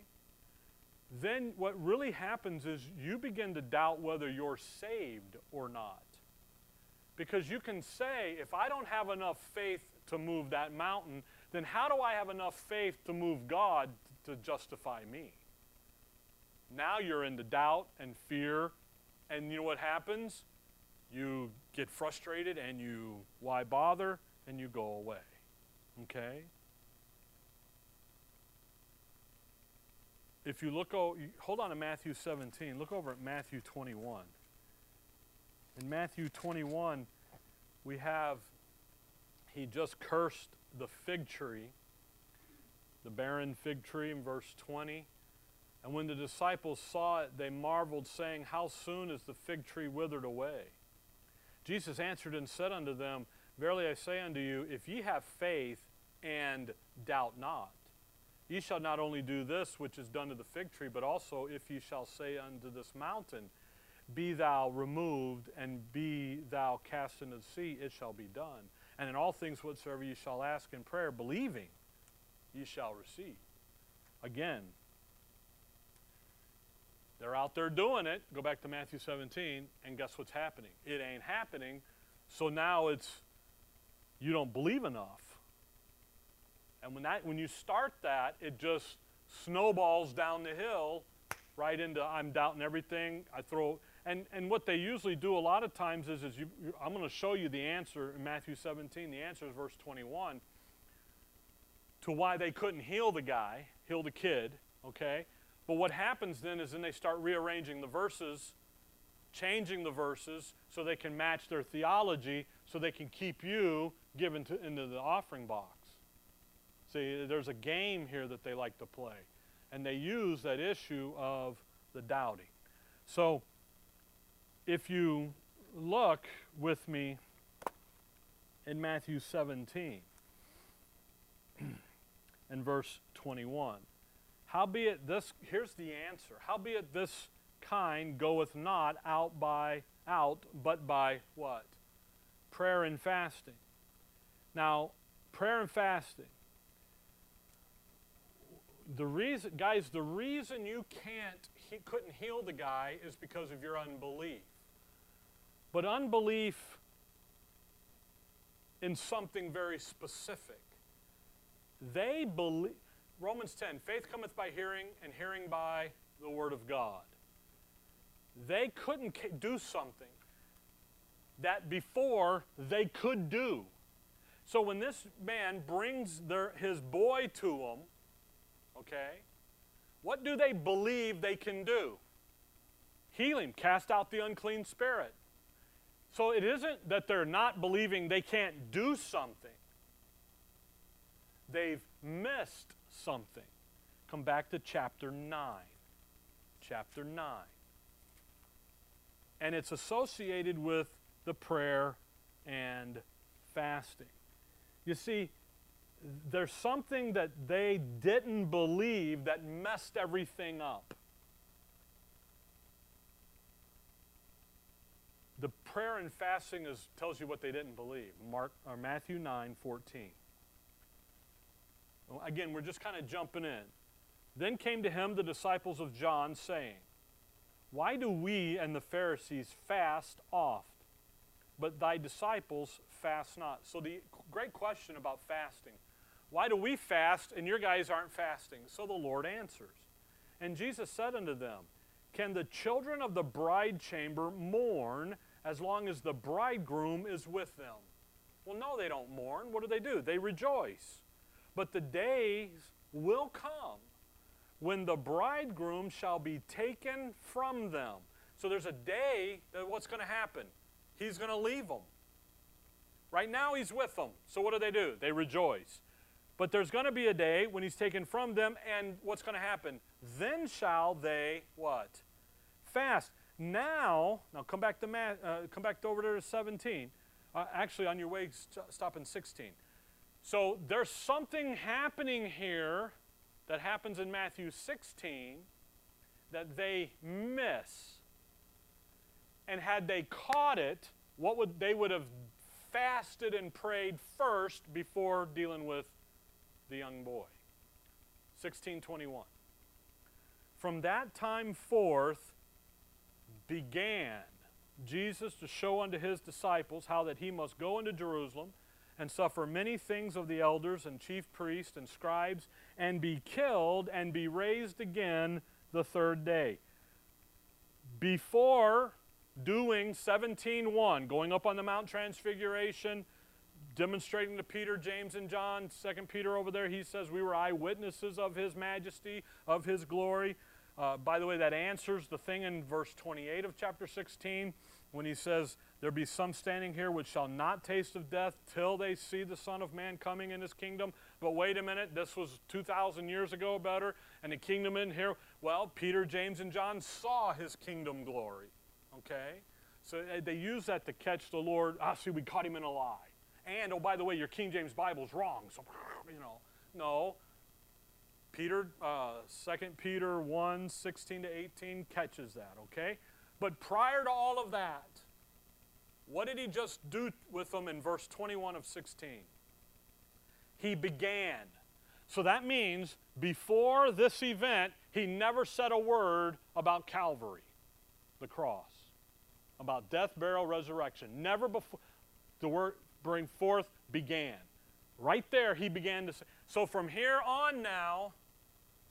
then what really happens is you begin to doubt whether you're saved or not. Because you can say, if I don't have enough faith to move that mountain, then how do I have enough faith to move God to justify me? Now you're into doubt and fear, and you know what happens? You get frustrated and you, why bother? And you go away. Okay? If you look, oh, hold on to Matthew 17, look over at Matthew 21. In Matthew 21, we have, he just cursed the fig tree, the barren fig tree in verse 20. And when the disciples saw it, they marveled, saying, How soon is the fig tree withered away? Jesus answered and said unto them, Verily I say unto you, if ye have faith and doubt not, Ye shall not only do this which is done to the fig tree, but also if ye shall say unto this mountain, Be thou removed, and be thou cast into the sea, it shall be done. And in all things whatsoever ye shall ask in prayer, believing, ye shall receive. Again, they're out there doing it. Go back to Matthew 17, and guess what's happening? It ain't happening. So now it's you don't believe enough. And when that when you start that, it just snowballs down the hill right into I'm doubting everything. I throw and and what they usually do a lot of times is is you, I'm going to show you the answer in Matthew 17. The answer is verse 21 to why they couldn't heal the guy, heal the kid, okay? But what happens then is then they start rearranging the verses, changing the verses so they can match their theology so they can keep you given to, into the offering box. See, there's a game here that they like to play. And they use that issue of the doubting. So, if you look with me in Matthew 17 and verse 21. Howbeit this, here's the answer. Howbeit this kind goeth not out by out, but by what? Prayer and fasting. Now, prayer and fasting. The reason, guys, the reason you can't, he couldn't heal the guy is because of your unbelief. But unbelief in something very specific. They believe, Romans 10, faith cometh by hearing, and hearing by the Word of God. They couldn't do something that before they could do. So when this man brings their, his boy to them, okay, what do they believe they can do? Heal him, cast out the unclean spirit. So it isn't that they're not believing they can't do something. They've missed something. Come back to chapter 9. Chapter 9. And it's associated with the prayer and fasting. You see, there's something that they didn't believe that messed everything up. The prayer and fasting is, tells you what they didn't believe. Mark, or Matthew 9 14. Again, we're just kind of jumping in. Then came to him the disciples of John, saying, Why do we and the Pharisees fast oft, but thy disciples fast not? So, the great question about fasting why do we fast and your guys aren't fasting? So the Lord answers. And Jesus said unto them, Can the children of the bride chamber mourn as long as the bridegroom is with them? Well, no, they don't mourn. What do they do? They rejoice. But the days will come when the bridegroom shall be taken from them. So there's a day that what's going to happen? He's going to leave them. Right now he's with them. So what do they do? They rejoice. But there's going to be a day when he's taken from them, and what's going to happen? Then shall they what? Fast. Now, now come back to uh, come back over to 17. Uh, actually, on your way, st stop in 16. So there's something happening here that happens in Matthew 16 that they miss. And had they caught it, what would they would have fasted and prayed first before dealing with the young boy. 1621. From that time forth began Jesus to show unto his disciples how that he must go into Jerusalem and suffer many things of the elders and chief priests and scribes, and be killed and be raised again the third day. Before doing 17.1, going up on the Mount Transfiguration, demonstrating to Peter, James, and John, Second Peter over there, he says, We were eyewitnesses of his majesty, of his glory. Uh, by the way, that answers the thing in verse 28 of chapter 16 when he says, There be some standing here which shall not taste of death till they see the Son of Man coming in his kingdom. But wait a minute, this was 2,000 years ago better, and the kingdom in here, well, Peter, James, and John saw his kingdom glory. Okay? So uh, they use that to catch the Lord. Ah, see, we caught him in a lie. And, oh, by the way, your King James Bible is wrong. So, you know, no. Peter, uh, 2 Peter 1 16 to 18 catches that, okay? But prior to all of that, what did he just do with them in verse 21 of 16? He began. So that means before this event, he never said a word about Calvary, the cross, about death, burial, resurrection. Never before the word bring forth began. Right there, he began to say. So from here on now,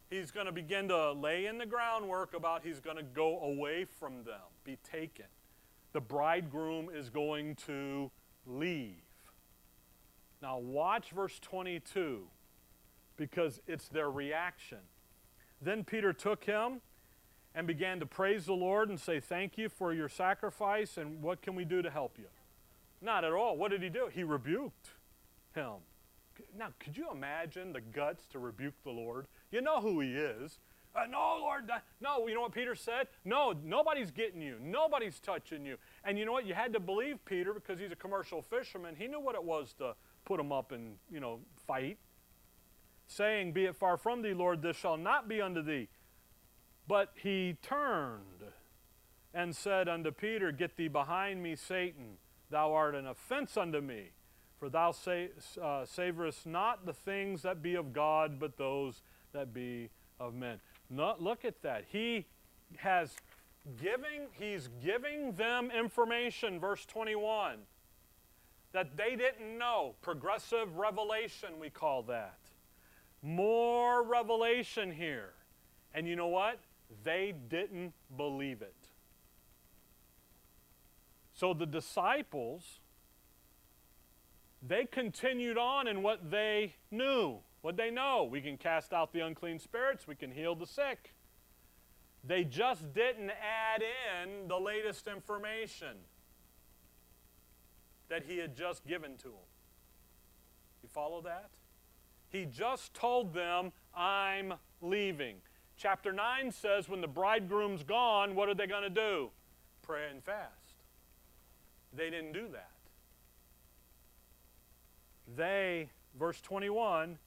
he's going to begin to lay in the groundwork about he's going to go away from them, be taken. The bridegroom is going to leave. Now, watch verse 22 because it's their reaction. Then Peter took him and began to praise the Lord and say, Thank you for your sacrifice, and what can we do to help you? Not at all. What did he do? He rebuked him. Now, could you imagine the guts to rebuke the Lord? You know who he is. Uh, no, Lord, no. You know what Peter said? No, nobody's getting you. Nobody's touching you. And you know what? You had to believe Peter because he's a commercial fisherman. He knew what it was to put him up and, you know, fight. Saying, Be it far from thee, Lord, this shall not be unto thee. But he turned and said unto Peter, Get thee behind me, Satan. Thou art an offense unto me. For thou sa- uh, savorest not the things that be of God, but those that be of men. Not, look at that. He has giving, he's giving them information, verse 21, that they didn't know. Progressive revelation, we call that. More revelation here. And you know what? They didn't believe it. So the disciples they continued on in what they knew. What they know. We can cast out the unclean spirits, we can heal the sick. They just didn't add in the latest information that he had just given to them. You follow that? He just told them, I'm leaving. Chapter 9 says, when the bridegroom's gone, what are they going to do? Pray and fast. They didn't do that. They, verse 21,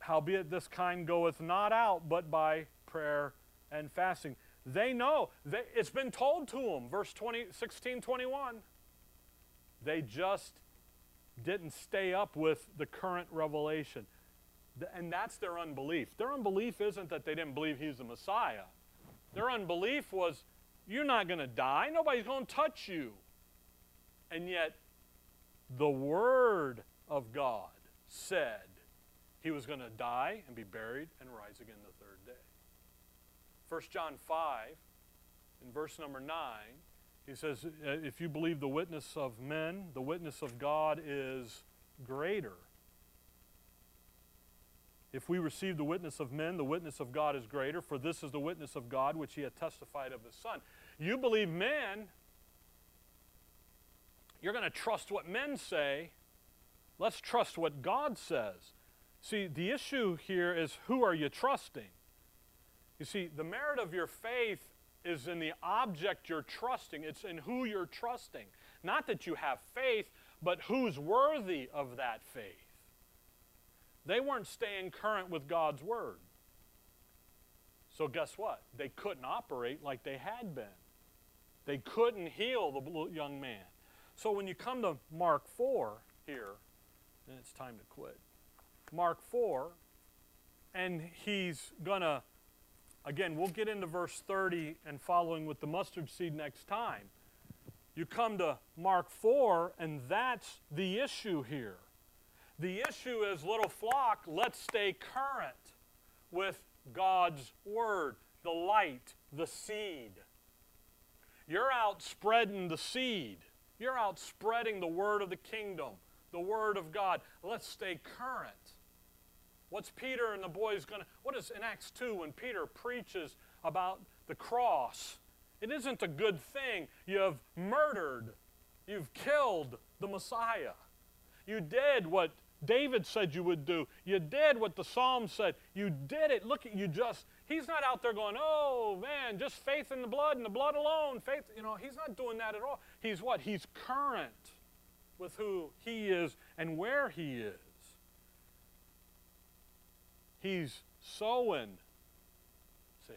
howbeit this kind goeth not out but by prayer and fasting. They know. They, it's been told to them, verse 20, 16, 21. They just didn't stay up with the current revelation. And that's their unbelief. Their unbelief isn't that they didn't believe he's the Messiah. Their unbelief was, you're not going to die. Nobody's going to touch you. And yet, the Word of God said he was going to die and be buried and rise again the third day. 1 John 5, in verse number 9, he says, uh, If you believe the witness of men, the witness of God is greater. If we receive the witness of men, the witness of God is greater, for this is the witness of God which he hath testified of his Son. You believe men, you're going to trust what men say. Let's trust what God says. See, the issue here is who are you trusting? You see, the merit of your faith is in the object you're trusting, it's in who you're trusting. Not that you have faith, but who's worthy of that faith. They weren't staying current with God's Word. So, guess what? They couldn't operate like they had been. They couldn't heal the young man. So when you come to Mark 4 here, then it's time to quit. Mark 4, and he's going to, again, we'll get into verse 30 and following with the mustard seed next time. You come to Mark 4, and that's the issue here. The issue is, little flock, let's stay current with God's Word, the light, the seed. You're out spreading the seed. You're out spreading the word of the kingdom, the word of God. Let's stay current. What's Peter and the boys going to, what is in Acts 2 when Peter preaches about the cross? It isn't a good thing. You have murdered, you've killed the Messiah. You did what David said you would do. You did what the Psalm said. You did it. Look at you just He's not out there going, oh man, just faith in the blood and the blood alone. Faith, you know, he's not doing that at all. He's what? He's current with who he is and where he is. He's sowing. See?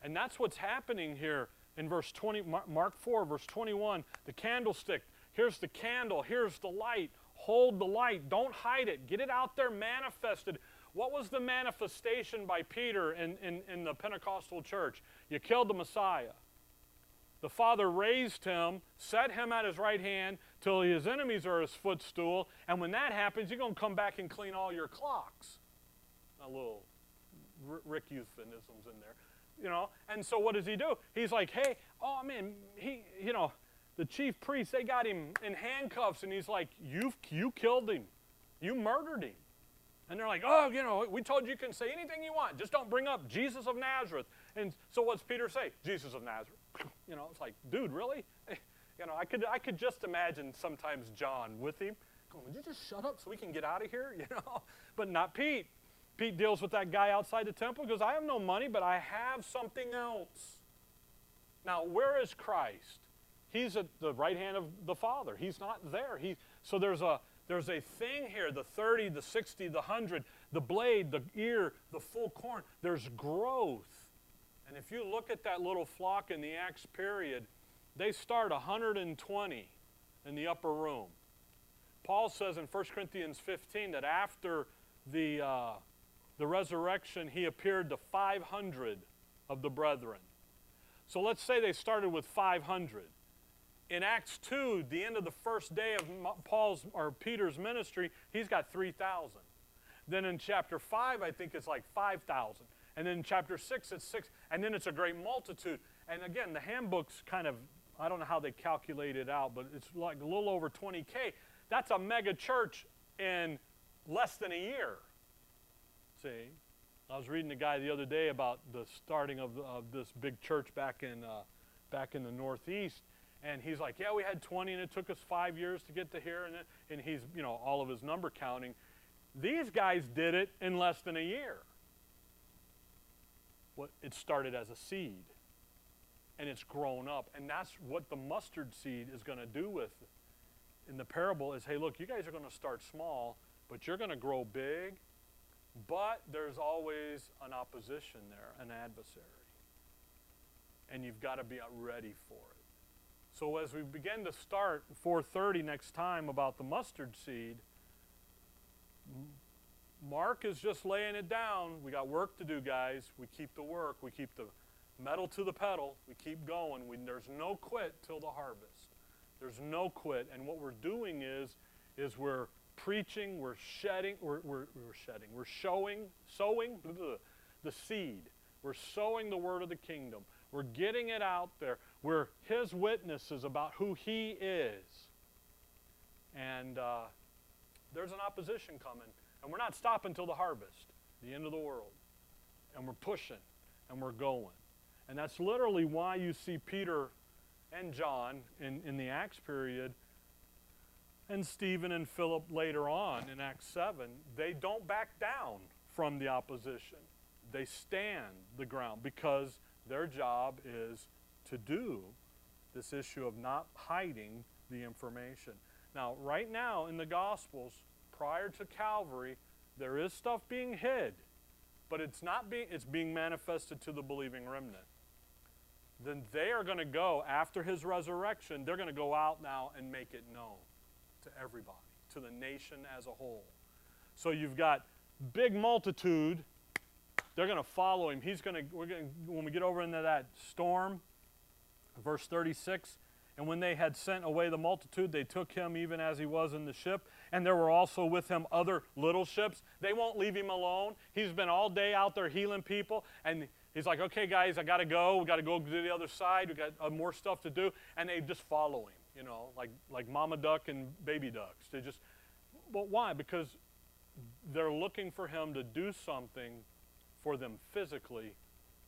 And that's what's happening here in verse 20, Mark 4, verse 21. The candlestick. Here's the candle. Here's the light. Hold the light. Don't hide it. Get it out there manifested. What was the manifestation by Peter in, in, in the Pentecostal church? You killed the Messiah. The Father raised him, set him at his right hand till his enemies are his footstool. And when that happens, you're going to come back and clean all your clocks. A little Rick euphemisms in there, you know. And so what does he do? He's like, hey, oh man, he, you know, the chief priest, they got him in handcuffs, and he's like, you, you killed him, you murdered him. And they're like, oh, you know, we told you you can say anything you want. Just don't bring up Jesus of Nazareth. And so what's Peter say? Jesus of Nazareth. You know, it's like, dude, really? You know, I could, I could just imagine sometimes John with him going, would you just shut up so we can get out of here? You know, but not Pete. Pete deals with that guy outside the temple because I have no money, but I have something else. Now, where is Christ? He's at the right hand of the Father. He's not there. He, so there's a, there's a thing here the 30, the 60, the 100, the blade, the ear, the full corn. There's growth. And if you look at that little flock in the Acts period, they start 120 in the upper room. Paul says in 1 Corinthians 15 that after the, uh, the resurrection, he appeared to 500 of the brethren. So let's say they started with 500. In Acts 2, the end of the first day of Paul's or Peter's ministry, he's got 3,000. Then in chapter 5, I think it's like 5,000. And then in chapter 6, it's 6. And then it's a great multitude. And again, the handbook's kind of I don't know how they calculate it out, but it's like a little over 20K. That's a mega church in less than a year. See? I was reading a guy the other day about the starting of, of this big church back in, uh, back in the Northeast. And he's like, yeah, we had 20 and it took us five years to get to here. And, and he's, you know, all of his number counting. These guys did it in less than a year. What, it started as a seed and it's grown up. And that's what the mustard seed is going to do with it. In the parable is, hey, look, you guys are going to start small, but you're going to grow big. But there's always an opposition there, an adversary. And you've got to be ready for it. So as we begin to start 4:30 next time about the mustard seed, Mark is just laying it down. We got work to do, guys. We keep the work. We keep the metal to the pedal. We keep going. We, there's no quit till the harvest. There's no quit. And what we're doing is, is we're preaching, we're shedding, we're, we're, we're shedding, we're showing, sowing the seed. We're sowing the word of the kingdom. We're getting it out there. We're his witnesses about who he is. And uh, there's an opposition coming. And we're not stopping till the harvest, the end of the world. And we're pushing and we're going. And that's literally why you see Peter and John in, in the Acts period and Stephen and Philip later on in Acts 7. They don't back down from the opposition, they stand the ground because their job is to do this issue of not hiding the information. Now, right now in the Gospels, prior to Calvary, there is stuff being hid, but it's not being it's being manifested to the believing remnant then they are going to go after his resurrection, they're going to go out now and make it known to everybody, to the nation as a whole. So you've got big multitude. They're going to follow him. He's going to, we're going when we get over into that storm, verse 36, and when they had sent away the multitude, they took him even as he was in the ship. And there were also with him other little ships. They won't leave him alone. He's been all day out there healing people. And He's like, okay, guys, I got to go. We got to go to the other side. We got uh, more stuff to do. And they just follow him, you know, like, like mama duck and baby ducks. They just, but why? Because they're looking for him to do something for them physically,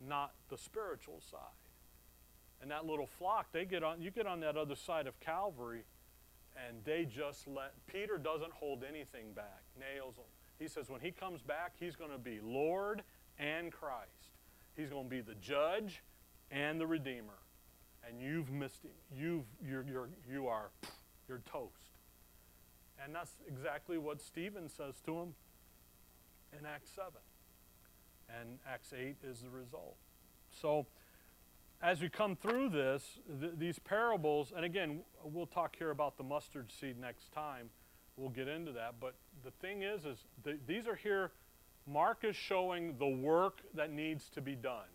not the spiritual side. And that little flock, they get on, you get on that other side of Calvary, and they just let, Peter doesn't hold anything back, nails them. He says when he comes back, he's going to be Lord and Christ. He's going to be the judge and the redeemer. And you've missed him. You've, you're, you're, you are, you're toast. And that's exactly what Stephen says to him. in Acts 7. And Acts 8 is the result. So, as we come through this, th- these parables, and again, we'll talk here about the mustard seed next time. We'll get into that. But the thing is, is th- these are here. Mark is showing the work that needs to be done.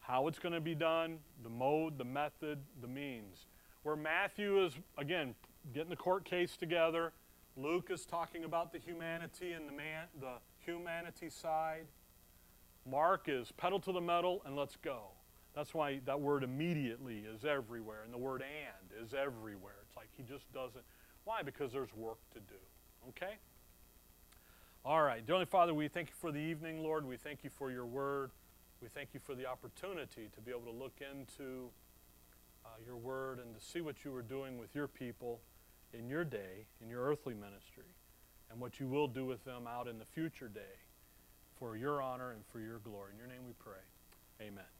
How it's going to be done, the mode, the method, the means. Where Matthew is, again, getting the court case together. Luke is talking about the humanity and the man, the humanity side. Mark is pedal to the metal and let's go. That's why that word immediately is everywhere, and the word and is everywhere. It's like he just doesn't. Why? Because there's work to do. Okay? All right. Dear Father, we thank you for the evening, Lord. We thank you for your word. We thank you for the opportunity to be able to look into uh, your word and to see what you were doing with your people in your day, in your earthly ministry, and what you will do with them out in the future day for your honor and for your glory. In your name we pray. Amen.